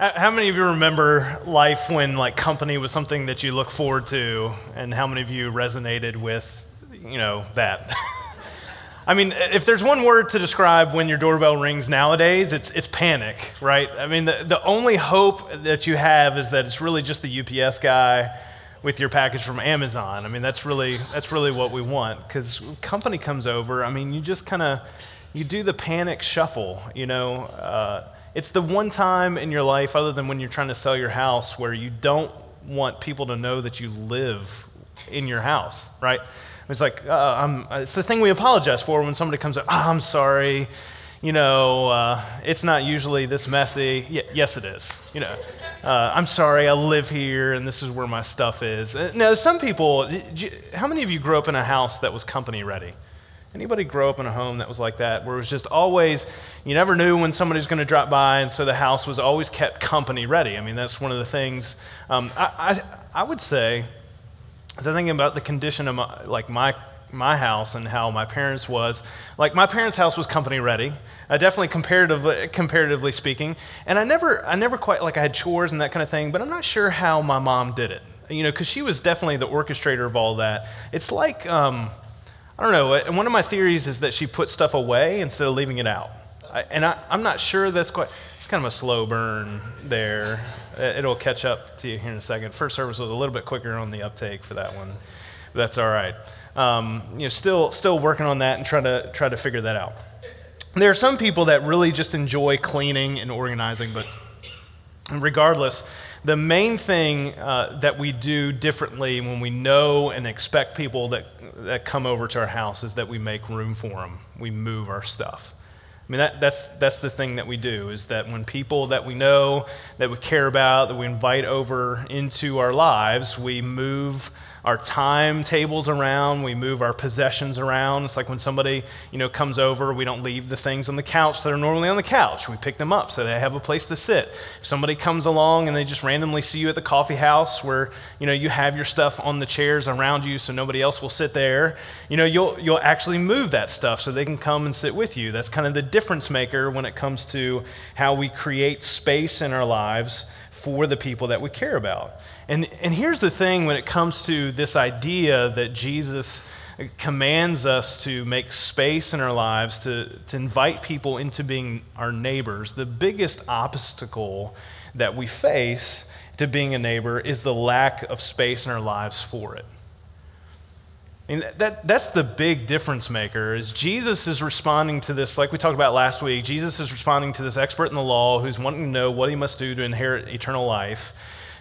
How many of you remember life when like company was something that you look forward to, and how many of you resonated with, you know, that? I mean, if there's one word to describe when your doorbell rings nowadays, it's, it's panic, right? I mean, the, the only hope that you have is that it's really just the UPS guy with your package from Amazon. I mean, that's really, that's really what we want because company comes over. I mean, you just kind of, you do the panic shuffle, you know. Uh, it's the one time in your life, other than when you're trying to sell your house, where you don't want people to know that you live in your house, right? It's like, uh, it's the thing we apologize for when somebody comes up, oh, I'm sorry, you know, uh, it's not usually this messy. Y- yes, it is, you know. Uh, I'm sorry, I live here and this is where my stuff is. Uh, now, some people, how many of you grew up in a house that was company ready? Anybody grow up in a home that was like that, where it was just always, you never knew when somebody's going to drop by, and so the house was always kept company ready? I mean, that's one of the things um, I, I, I, would say, as I'm thinking about the condition of my, like my, my house and how my parents was, like my parents' house was company ready, uh, definitely comparatively, comparatively speaking, and I never, I never quite, like I had chores and that kind of thing, but I'm not sure how my mom did it, you know, because she was definitely the orchestrator of all that. It's like, um, I don't know. And one of my theories is that she put stuff away instead of leaving it out. I, and I, am not sure that's quite, it's kind of a slow burn there. It'll catch up to you here in a second. First service was a little bit quicker on the uptake for that one. But that's all right. Um, you know, still, still working on that and trying to, try to figure that out. There are some people that really just enjoy cleaning and organizing, but regardless, the main thing uh, that we do differently when we know and expect people that, that come over to our house is that we make room for them. We move our stuff. I mean, that, that's, that's the thing that we do is that when people that we know, that we care about, that we invite over into our lives, we move our timetables around, we move our possessions around. It's like when somebody, you know, comes over, we don't leave the things on the couch that are normally on the couch. We pick them up so they have a place to sit. If somebody comes along and they just randomly see you at the coffee house where, you know, you have your stuff on the chairs around you so nobody else will sit there, you know, you'll you'll actually move that stuff so they can come and sit with you. That's kind of the difference maker when it comes to how we create space in our lives for the people that we care about. And, and here's the thing when it comes to this idea that Jesus commands us to make space in our lives, to, to invite people into being our neighbors, the biggest obstacle that we face to being a neighbor is the lack of space in our lives for it. Mean, that, that's the big difference maker is jesus is responding to this like we talked about last week jesus is responding to this expert in the law who's wanting to know what he must do to inherit eternal life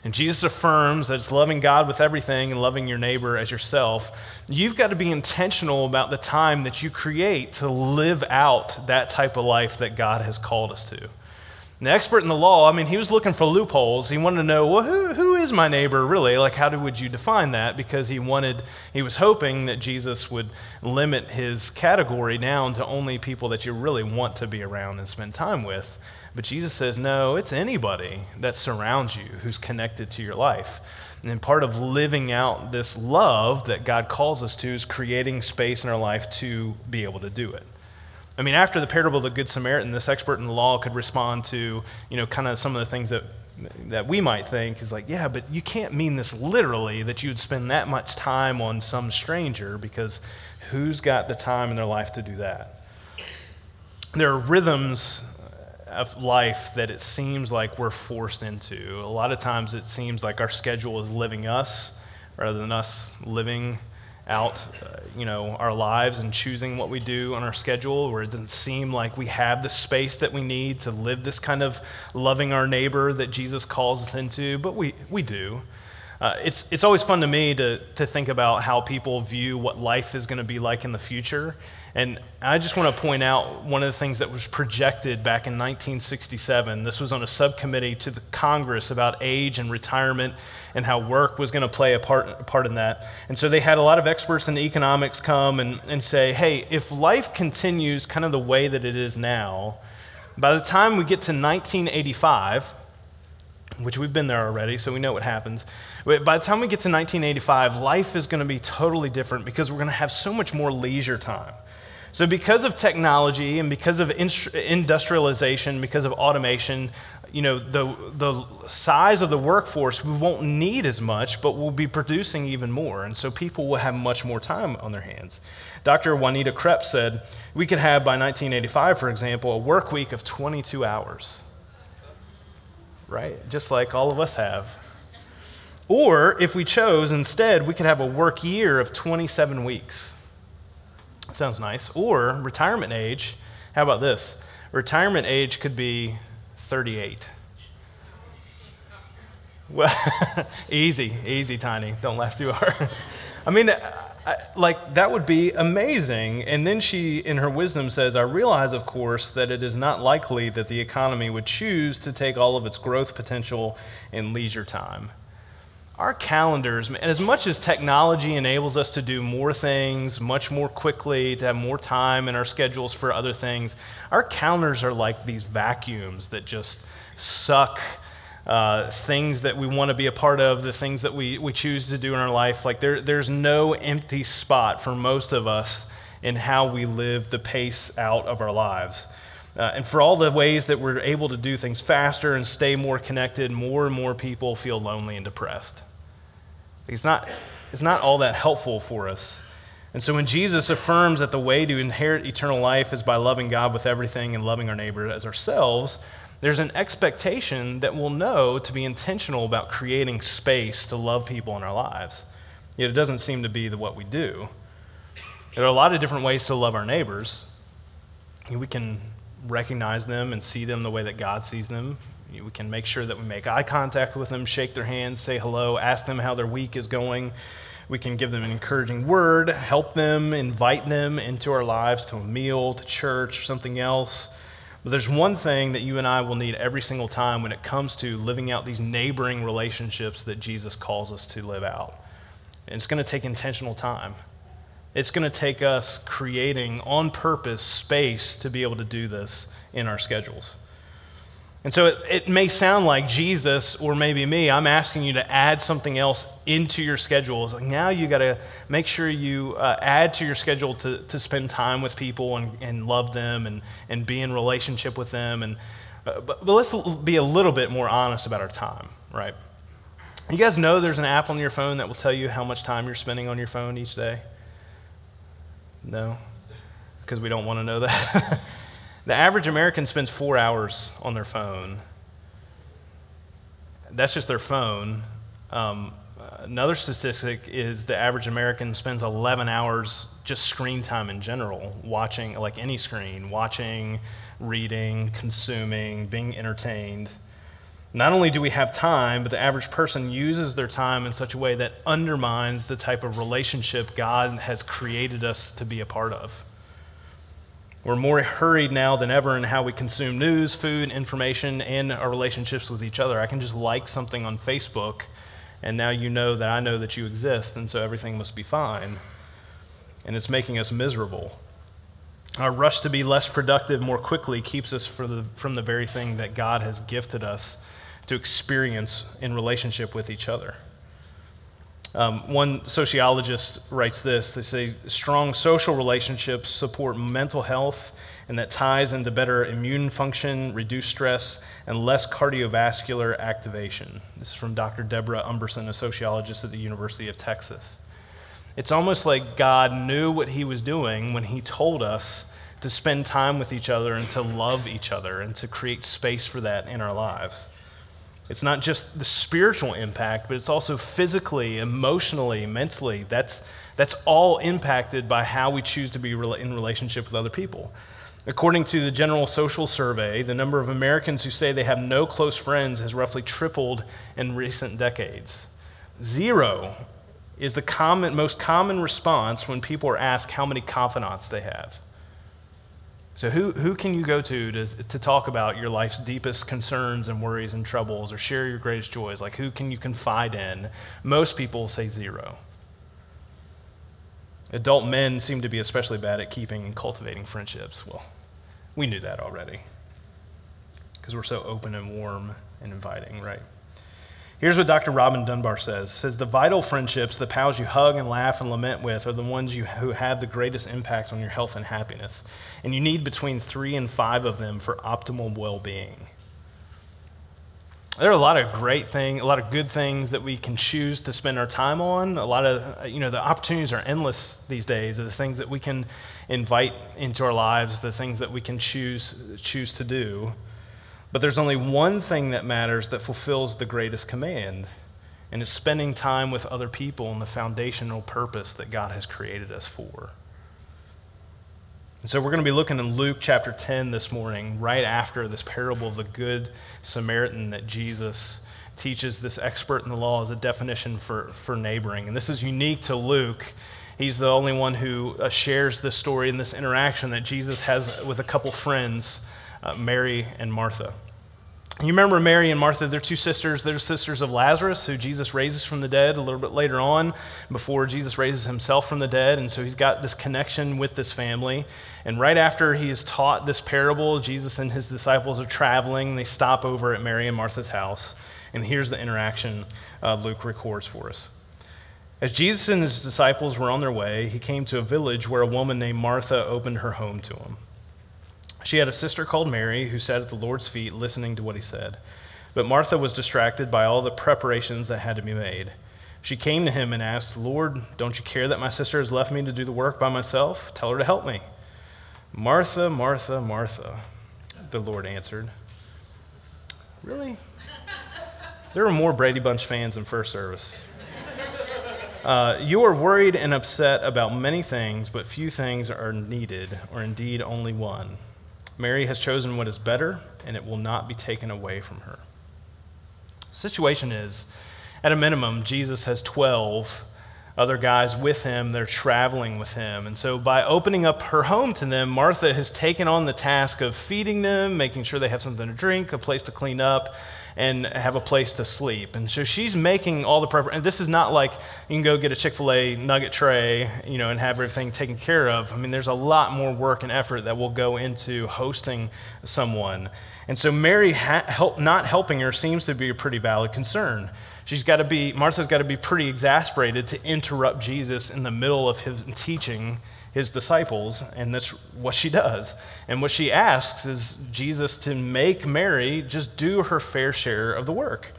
and Jesus affirms that it's loving God with everything and loving your neighbor as yourself. You've got to be intentional about the time that you create to live out that type of life that God has called us to. The expert in the law, I mean, he was looking for loopholes. He wanted to know, well, who, who is my neighbor really? Like, how do, would you define that? Because he wanted, he was hoping that Jesus would limit his category down to only people that you really want to be around and spend time with. But Jesus says, no, it's anybody that surrounds you who's connected to your life. And part of living out this love that God calls us to is creating space in our life to be able to do it. I mean, after the parable of the Good Samaritan, this expert in the law could respond to, you know, kind of some of the things that, that we might think is like, yeah, but you can't mean this literally that you would spend that much time on some stranger because who's got the time in their life to do that? There are rhythms of life that it seems like we're forced into. A lot of times it seems like our schedule is living us rather than us living out uh, you know our lives and choosing what we do on our schedule where it doesn't seem like we have the space that we need to live this kind of loving our neighbor that jesus calls us into but we, we do uh, it's, it's always fun to me to, to think about how people view what life is going to be like in the future and I just want to point out one of the things that was projected back in 1967. This was on a subcommittee to the Congress about age and retirement and how work was going to play a part, a part in that. And so they had a lot of experts in economics come and, and say, hey, if life continues kind of the way that it is now, by the time we get to 1985, which we've been there already, so we know what happens. By the time we get to 1985, life is going to be totally different because we're going to have so much more leisure time. So, because of technology and because of industrialization, because of automation, you know, the, the size of the workforce, we won't need as much, but we'll be producing even more. And so people will have much more time on their hands. Dr. Juanita Kreps said we could have, by 1985, for example, a work week of 22 hours, right? Just like all of us have. Or if we chose, instead, we could have a work year of 27 weeks. Sounds nice. Or retirement age, how about this? Retirement age could be 38. Well, easy, easy, Tiny. Don't laugh too hard. I mean, Like, that would be amazing. And then she, in her wisdom, says, I realize, of course, that it is not likely that the economy would choose to take all of its growth potential in leisure time. Our calendars, and as much as technology enables us to do more things much more quickly, to have more time in our schedules for other things, our calendars are like these vacuums that just suck uh, things that we want to be a part of, the things that we, we choose to do in our life. Like there, there's no empty spot for most of us in how we live the pace out of our lives. Uh, and for all the ways that we're able to do things faster and stay more connected, more and more people feel lonely and depressed. It's not, it's not all that helpful for us. And so when Jesus affirms that the way to inherit eternal life is by loving God with everything and loving our neighbor as ourselves, there's an expectation that we'll know to be intentional about creating space to love people in our lives. Yet it doesn't seem to be the, what we do. There are a lot of different ways to love our neighbors. We can recognize them and see them the way that God sees them. We can make sure that we make eye contact with them, shake their hands, say hello, ask them how their week is going. We can give them an encouraging word, help them, invite them into our lives to a meal, to church, or something else. But there's one thing that you and I will need every single time when it comes to living out these neighboring relationships that Jesus calls us to live out. And it's going to take intentional time. It's going to take us creating on purpose space to be able to do this in our schedules. And so it, it, may sound like Jesus or maybe me, I'm asking you to add something else into your schedule. It's like now you got to make sure you uh, add to your schedule to, to spend time with people and, and love them and, and be in relationship with them. And, uh, but, but let's be a little bit more honest about our time, right? You guys know there's an app on your phone that will tell you how much time you're spending on your phone each day? No? Because we don't want to know that. The average American spends four hours on their phone. That's just their phone. Um, another statistic is the average American spends 11 hours just screen time in general, watching, like any screen, watching, reading, consuming, being entertained. Not only do we have time, but the average person uses their time in such a way that undermines the type of relationship God has created us to be a part of. We're more hurried now than ever in how we consume news, food, information, and our relationships with each other. I can just like something on Facebook, and now you know that I know that you exist, and so everything must be fine. And it's making us miserable. Our rush to be less productive more quickly keeps us the, from the very thing that God has gifted us to experience in relationship with each other. Um, one sociologist writes this they say strong social relationships support mental health, and that ties into better immune function, reduced stress, and less cardiovascular activation. This is from Dr. Deborah Umberson, a sociologist at the University of Texas. It's almost like God knew what he was doing when he told us to spend time with each other and to love each other and to create space for that in our lives. It's not just the spiritual impact, but it's also physically, emotionally, mentally. That's, that's all impacted by how we choose to be in relationship with other people. According to the General Social Survey, the number of Americans who say they have no close friends has roughly tripled in recent decades. Zero is the common, most common response when people are asked how many confidants they have. So, who, who can you go to, to to talk about your life's deepest concerns and worries and troubles or share your greatest joys? Like, who can you confide in? Most people say zero. Adult men seem to be especially bad at keeping and cultivating friendships. Well, we knew that already because we're so open and warm and inviting, right? Here's what Dr. Robin Dunbar says. says the vital friendships, the pals you hug and laugh and lament with, are the ones you, who have the greatest impact on your health and happiness. And you need between three and five of them for optimal well-being. there are a lot of great things, a lot of good things that we can choose to spend our time on. A lot of, uh, you know, the opportunities are endless these days. The things that we can invite into our lives, the things that we can choose choose to do. But there's only one thing that matters that fulfills the greatest command, and it's spending time with other people and the foundational purpose that God has created us for. And so we're going to be looking in Luke chapter 10 this morning, right after this parable of the Good Samaritan that Jesus teaches this expert in the law as a definition for, for neighboring. And this is unique to Luke. He's the only one who uh, shares this story and this interaction that Jesus has with a couple friends, uh, Mary and Martha. You remember Mary and Martha, they're two sisters. They're sisters of Lazarus, who Jesus raises from the dead a little bit later on, before Jesus raises himself from the dead. And so he's got this connection with this family. And right after he has taught this parable, Jesus and his disciples are traveling. They stop over at Mary and Martha's house. And here's the interaction uh, Luke records for us. As Jesus and his disciples were on their way, he came to a village where a woman named Martha opened her home to him. She had a sister called Mary who sat at the Lord's feet listening to what he said. But Martha was distracted by all the preparations that had to be made. She came to him and asked, Lord, don't you care that my sister has left me to do the work by myself? Tell her to help me. Martha, Martha, Martha, the Lord answered. Really? There are more Brady Bunch fans in first service. Uh, you are worried and upset about many things, but few things are needed, or indeed only one. Mary has chosen what is better, and it will not be taken away from her. Situation is, at a minimum, Jesus has 12 other guys with him. They're traveling with him. And so, by opening up her home to them, Martha has taken on the task of feeding them, making sure they have something to drink, a place to clean up, and have a place to sleep. And so she's making all the preparations. And this is not like you can go get a Chick fil A nugget tray, you know, and have everything taken care of. I mean, there's a lot more work and effort that will go into hosting someone. And so Mary ha- help, not helping her seems to be a pretty valid concern. She's got to be, Martha's got to be pretty exasperated to interrupt Jesus in the middle of his teaching his disciples, and that's what she does. And what she asks is Jesus to make Mary just do her fair share of the work.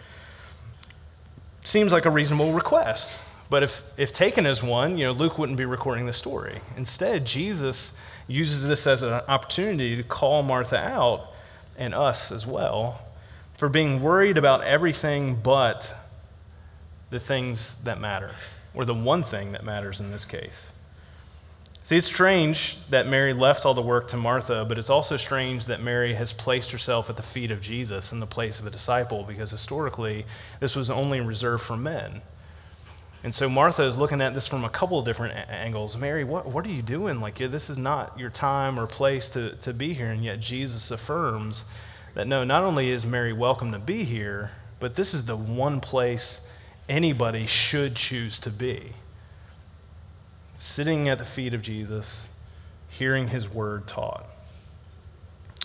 Seems like a reasonable request. But if, if taken as one, you know, Luke wouldn't be recording the story. Instead, Jesus uses this as an opportunity to call Martha out and us as well for being worried about everything but the things that matter, or the one thing that matters in this case. See, it's strange that Mary left all the work to Martha, but it's also strange that Mary has placed herself at the feet of Jesus in the place of a disciple because historically this was only reserved for men. And so Martha is looking at this from a couple of different angles. Mary, what, what are you doing? Like, this is not your time or place to, to be here. And yet Jesus affirms that no, not only is Mary welcome to be here, but this is the one place anybody should choose to be sitting at the feet of Jesus, hearing his word taught.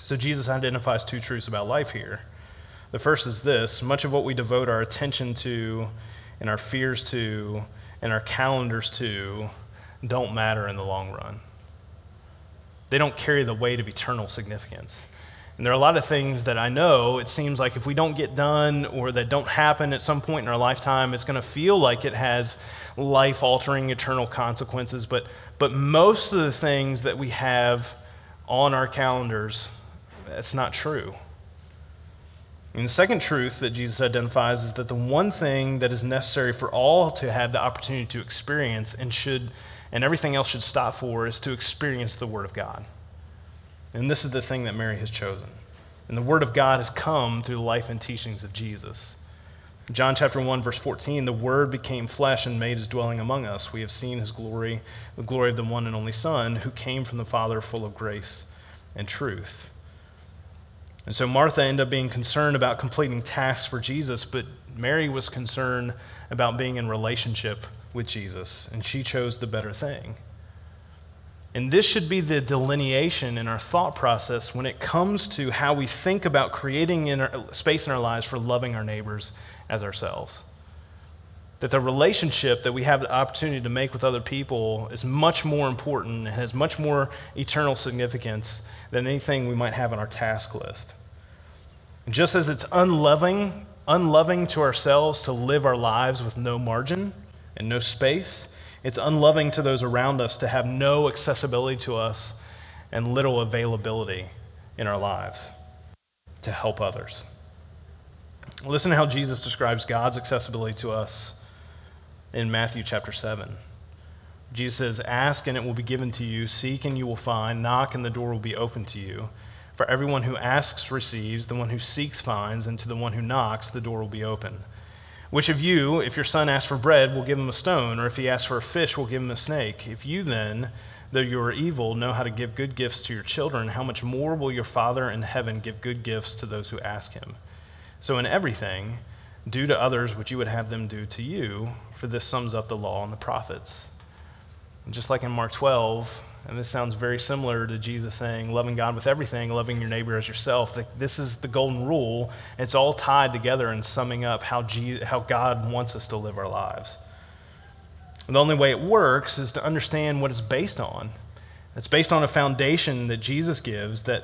So Jesus identifies two truths about life here. The first is this much of what we devote our attention to, and our fears to, and our calendars to don't matter in the long run. They don't carry the weight of eternal significance. And there are a lot of things that I know it seems like if we don't get done or that don't happen at some point in our lifetime, it's going to feel like it has life altering eternal consequences. But, but most of the things that we have on our calendars, that's not true. And the second truth that Jesus identifies is that the one thing that is necessary for all to have the opportunity to experience and should and everything else should stop for is to experience the Word of God. And this is the thing that Mary has chosen. And the Word of God has come through the life and teachings of Jesus. John chapter 1, verse 14 the Word became flesh and made his dwelling among us. We have seen his glory, the glory of the one and only Son, who came from the Father full of grace and truth. And so Martha ended up being concerned about completing tasks for Jesus, but Mary was concerned about being in relationship with Jesus, and she chose the better thing. And this should be the delineation in our thought process when it comes to how we think about creating in our, space in our lives for loving our neighbors as ourselves. That the relationship that we have the opportunity to make with other people is much more important and has much more eternal significance than anything we might have on our task list. And just as it's unloving unloving to ourselves to live our lives with no margin and no space. It's unloving to those around us to have no accessibility to us and little availability in our lives to help others. Listen to how Jesus describes God's accessibility to us in Matthew chapter 7. Jesus says, Ask and it will be given to you, seek and you will find, knock and the door will be open to you. For everyone who asks receives, the one who seeks finds, and to the one who knocks the door will be open. Which of you, if your son asks for bread, will give him a stone, or if he asks for a fish, will give him a snake? If you then, though you are evil, know how to give good gifts to your children, how much more will your Father in heaven give good gifts to those who ask him? So, in everything, do to others what you would have them do to you, for this sums up the law and the prophets. And just like in Mark 12, and this sounds very similar to Jesus saying, loving God with everything, loving your neighbor as yourself. This is the golden rule. It's all tied together and summing up how, Jesus, how God wants us to live our lives. And the only way it works is to understand what it's based on. It's based on a foundation that Jesus gives that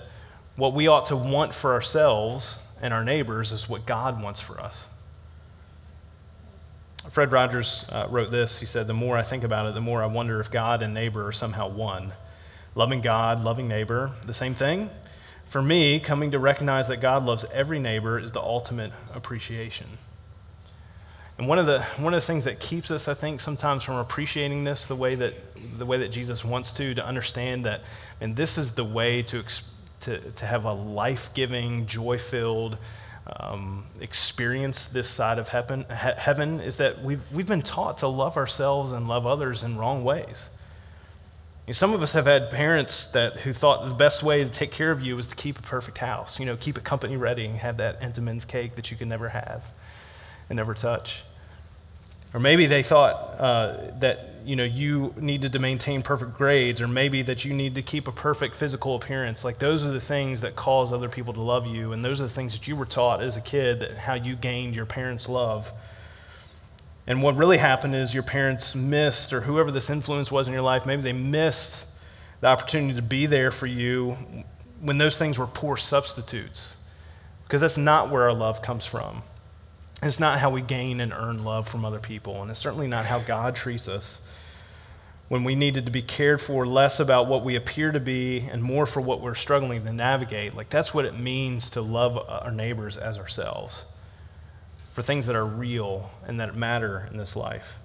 what we ought to want for ourselves and our neighbors is what God wants for us. Fred Rogers uh, wrote this. He said, The more I think about it, the more I wonder if God and neighbor are somehow one. Loving God, loving neighbor, the same thing? For me, coming to recognize that God loves every neighbor is the ultimate appreciation. And one of the, one of the things that keeps us, I think, sometimes from appreciating this the way that, the way that Jesus wants to, to understand that, and this is the way to, to, to have a life giving, joy filled, um, experience this side of heaven, he- heaven is that we've, we've been taught to love ourselves and love others in wrong ways. You know, some of us have had parents that who thought the best way to take care of you was to keep a perfect house, you know, keep a company ready and have that Entenmann's cake that you can never have and never touch. Or maybe they thought uh, that you know you needed to maintain perfect grades, or maybe that you need to keep a perfect physical appearance. Like those are the things that cause other people to love you, and those are the things that you were taught as a kid that how you gained your parents' love. And what really happened is your parents missed, or whoever this influence was in your life, maybe they missed the opportunity to be there for you when those things were poor substitutes, because that's not where our love comes from. It's not how we gain and earn love from other people, and it's certainly not how God treats us. When we needed to be cared for less about what we appear to be and more for what we're struggling to navigate, like that's what it means to love our neighbors as ourselves for things that are real and that matter in this life.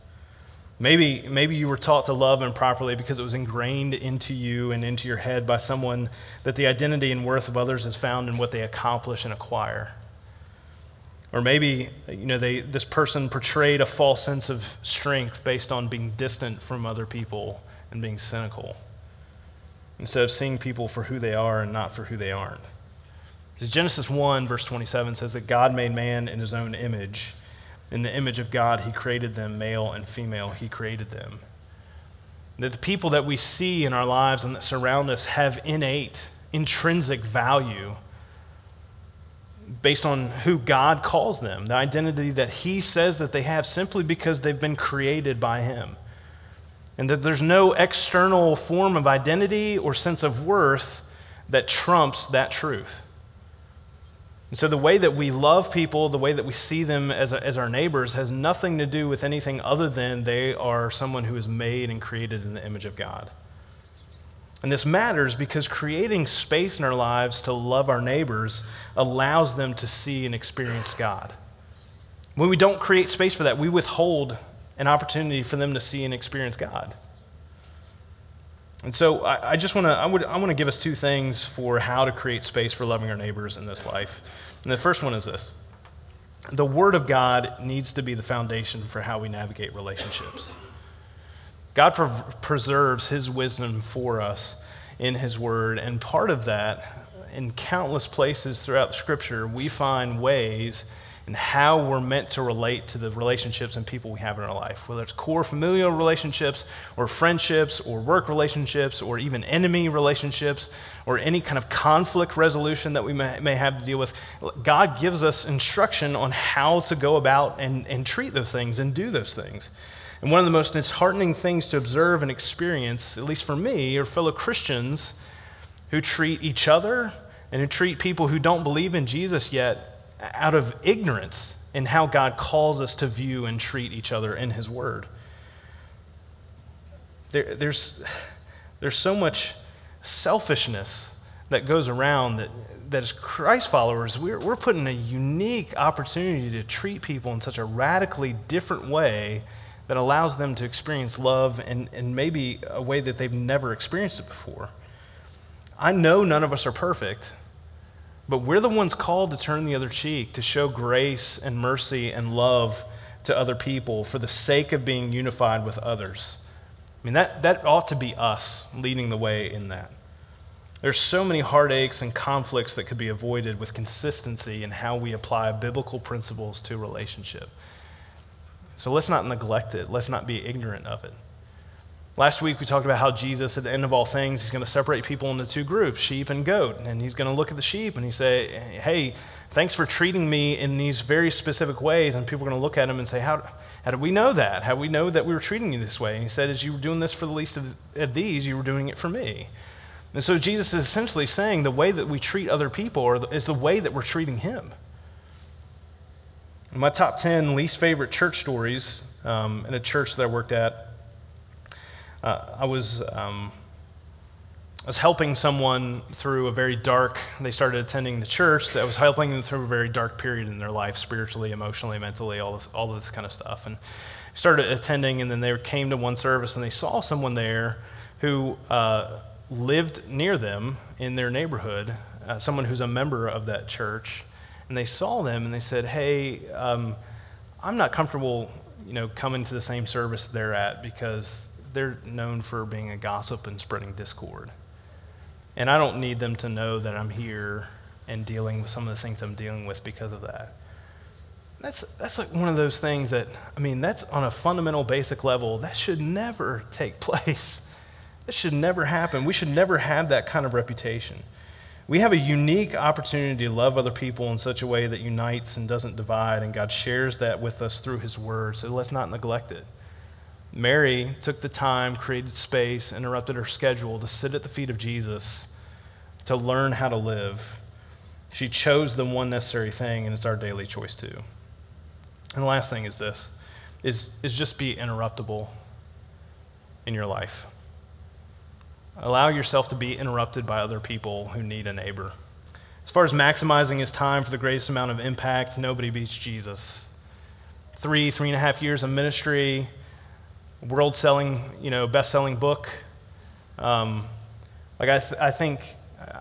Maybe, maybe you were taught to love improperly because it was ingrained into you and into your head by someone that the identity and worth of others is found in what they accomplish and acquire. Or maybe, you know, they, this person portrayed a false sense of strength based on being distant from other people and being cynical, instead of seeing people for who they are and not for who they aren't. Because Genesis 1, verse 27 says that God made man in his own image. In the image of God, he created them, male and female, he created them. That the people that we see in our lives and that surround us have innate, intrinsic value based on who God calls them, the identity that He says that they have simply because they've been created by Him. And that there's no external form of identity or sense of worth that trumps that truth. And so the way that we love people, the way that we see them as, a, as our neighbors, has nothing to do with anything other than they are someone who is made and created in the image of God. And this matters because creating space in our lives to love our neighbors allows them to see and experience God. When we don't create space for that, we withhold an opportunity for them to see and experience God. And so I, I just want to I, I want to give us two things for how to create space for loving our neighbors in this life. And the first one is this. The Word of God needs to be the foundation for how we navigate relationships. God pre- preserves His wisdom for us in His Word, and part of that, in countless places throughout Scripture, we find ways and how we're meant to relate to the relationships and people we have in our life, whether it's core familial relationships, or friendships, or work relationships, or even enemy relationships, or any kind of conflict resolution that we may, may have to deal with. God gives us instruction on how to go about and, and treat those things and do those things. And one of the most disheartening things to observe and experience, at least for me, are fellow Christians who treat each other and who treat people who don't believe in Jesus yet out of ignorance in how God calls us to view and treat each other in His Word. There, there's, there's so much selfishness that goes around that, that as Christ followers, we're, we're put in a unique opportunity to treat people in such a radically different way that allows them to experience love in, in maybe a way that they've never experienced it before. I know none of us are perfect, but we're the ones called to turn the other cheek, to show grace and mercy and love to other people for the sake of being unified with others. I mean, that, that ought to be us leading the way in that. There's so many heartaches and conflicts that could be avoided with consistency in how we apply biblical principles to relationship. So let's not neglect it. Let's not be ignorant of it. Last week, we talked about how Jesus, at the end of all things, he's going to separate people into two groups, sheep and goat. And he's going to look at the sheep and he say, hey, thanks for treating me in these very specific ways. And people are going to look at him and say, how, how did we know that? How we know that we were treating you this way? And he said, as you were doing this for the least of these, you were doing it for me. And so Jesus is essentially saying the way that we treat other people is the way that we're treating him. My top 10 least favorite church stories um, in a church that I worked at uh, I was um, I was helping someone through a very dark. They started attending the church. That was helping them through a very dark period in their life, spiritually, emotionally, mentally, all this, all this kind of stuff. And started attending, and then they came to one service, and they saw someone there who uh, lived near them in their neighborhood, uh, someone who's a member of that church, and they saw them, and they said, "Hey, um, I'm not comfortable, you know, coming to the same service they're at because they're known for being a gossip and spreading discord. And I don't need them to know that I'm here and dealing with some of the things I'm dealing with because of that. That's, that's like one of those things that, I mean, that's on a fundamental, basic level, that should never take place. That should never happen. We should never have that kind of reputation. We have a unique opportunity to love other people in such a way that unites and doesn't divide, and God shares that with us through His Word, so let's not neglect it. Mary took the time, created space, interrupted her schedule to sit at the feet of Jesus to learn how to live. She chose the one necessary thing, and it's our daily choice too. And the last thing is this is, is just be interruptible in your life. Allow yourself to be interrupted by other people who need a neighbor. As far as maximizing his time for the greatest amount of impact, nobody beats Jesus. Three, three and a half years of ministry, world selling, you know, best selling book. Um, like I, th- I think,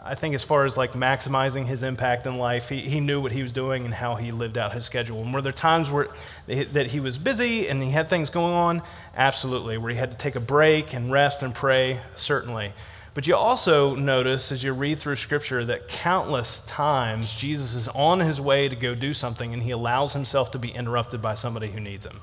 I think as far as like maximizing his impact in life, he, he knew what he was doing and how he lived out his schedule. And were there times where that he was busy and he had things going on? Absolutely. Where he had to take a break and rest and pray? Certainly. But you also notice as you read through Scripture that countless times Jesus is on his way to go do something and he allows himself to be interrupted by somebody who needs him.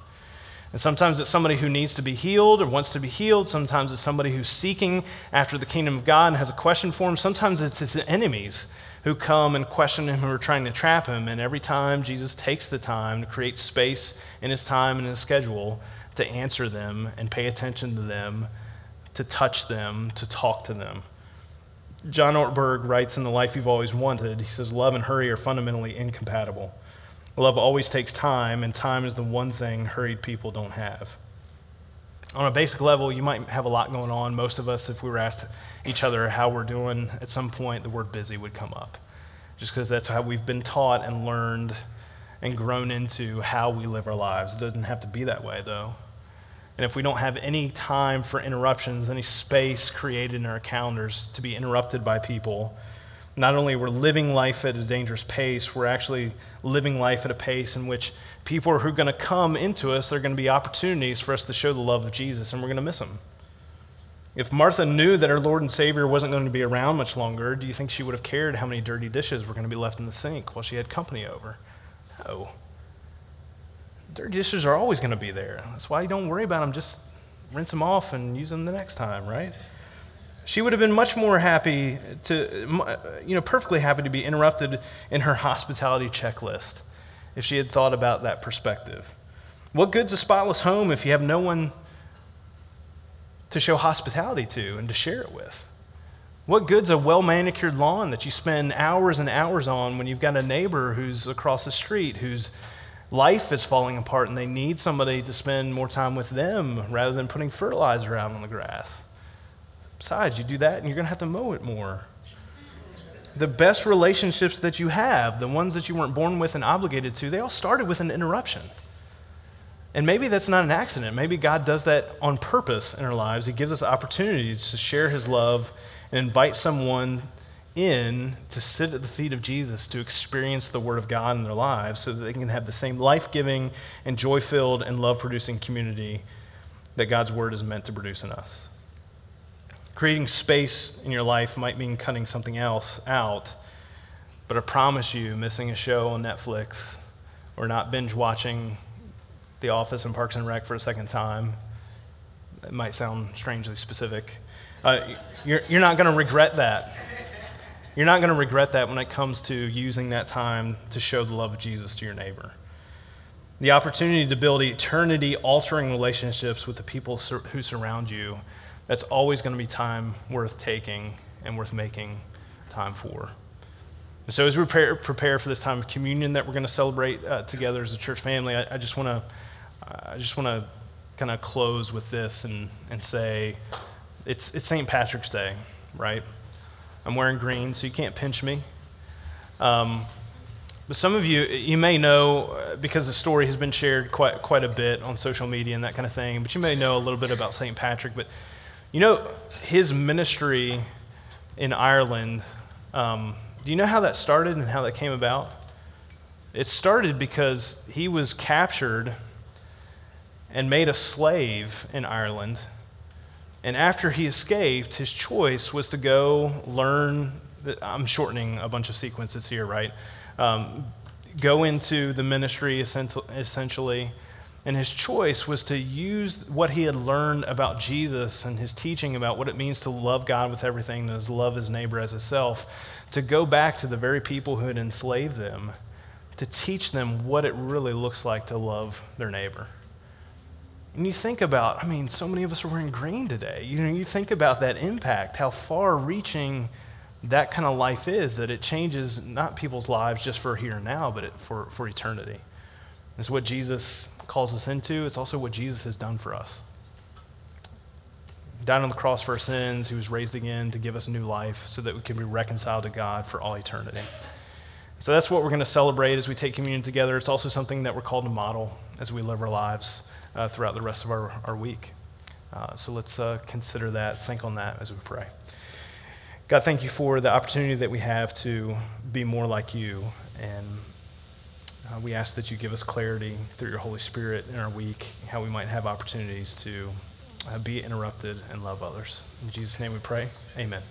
And sometimes it's somebody who needs to be healed or wants to be healed. Sometimes it's somebody who's seeking after the kingdom of God and has a question for him. Sometimes it's his enemies who come and question him who are trying to trap him. And every time Jesus takes the time to create space in his time and his schedule to answer them and pay attention to them, to touch them, to talk to them. John Ortberg writes in The Life You've Always Wanted, he says, Love and hurry are fundamentally incompatible. Love always takes time, and time is the one thing hurried people don't have. On a basic level, you might have a lot going on. Most of us, if we were asked each other how we're doing, at some point the word busy would come up. Just because that's how we've been taught and learned and grown into how we live our lives. It doesn't have to be that way, though. And if we don't have any time for interruptions, any space created in our calendars to be interrupted by people, not only we're living life at a dangerous pace, we're actually living life at a pace in which people who are going to come into us, there are going to be opportunities for us to show the love of Jesus, and we're going to miss them. If Martha knew that her Lord and Savior wasn't going to be around much longer, do you think she would have cared how many dirty dishes were going to be left in the sink while she had company over? No. Dirty dishes are always going to be there. That's why you don't worry about them. Just rinse them off and use them the next time, right? She would have been much more happy to, uh, you know, perfectly happy to be interrupted in her hospitality checklist if she had thought about that perspective. What good's a spotless home if you have no one to show hospitality to and to share it with? What good's a well manicured lawn that you spend hours and hours on when you've got a neighbor who's across the street whose life is falling apart and they need somebody to spend more time with them rather than putting fertilizer out on the grass. Besides, you do that and you're going to have to mow it more. The best relationships that you have, the ones that you weren't born with and obligated to, they all started with an interruption. And maybe that's not an accident. Maybe God does that on purpose in our lives. He gives us opportunities to share His love and invite someone in to sit at the feet of Jesus to experience the Word of God in their lives so that they can have the same life giving and joy filled and love producing community that God's Word is meant to produce in us. Creating space in your life might mean cutting something else out, but I promise you, missing a show on Netflix or not binge watching The Office and Parks and Rec for a second time, it might sound strangely specific. Uh, you're, you're not going to regret that. You're not going to regret that when it comes to using that time to show the love of Jesus to your neighbor. The opportunity to build eternity altering relationships with the people who surround you, that's always going to be time worth taking and worth making time for. And so, as we prepare, prepare for this time of communion that we're going to celebrate uh, together as a church family, I, just want to I just want to kind of close with this and, and say it's, it's St. Patrick's Day, right? I'm wearing green, so you can't pinch me. Um, but some of you, you may know, uh, because the story has been shared quite, quite a bit on social media and that kind of thing, but you may know a little bit about St. Patrick. But you know, his ministry in Ireland, um, do you know how that started and how that came about? It started because he was captured and made a slave in Ireland and after he escaped, his choice was to go learn. I'm shortening a bunch of sequences here, right? Um, go into the ministry essentially. And his choice was to use what he had learned about Jesus and his teaching about what it means to love God with everything and to love his neighbor as himself, to go back to the very people who had enslaved them, to teach them what it really looks like to love their neighbor. And you think about, I mean, so many of us are wearing green today. You know, you think about that impact, how far reaching that kind of life is, that it changes not people's lives just for here and now, but it, for, for eternity. It's what Jesus calls us into, it's also what Jesus has done for us. He died on the cross for our sins, he was raised again to give us new life so that we can be reconciled to God for all eternity. So that's what we're going to celebrate as we take communion together. It's also something that we're called to model as we live our lives uh, throughout the rest of our, our week. Uh, so let's uh, consider that, think on that as we pray. God, thank you for the opportunity that we have to be more like you. And uh, we ask that you give us clarity through your Holy Spirit in our week, how we might have opportunities to uh, be interrupted and love others. In Jesus' name we pray. Amen.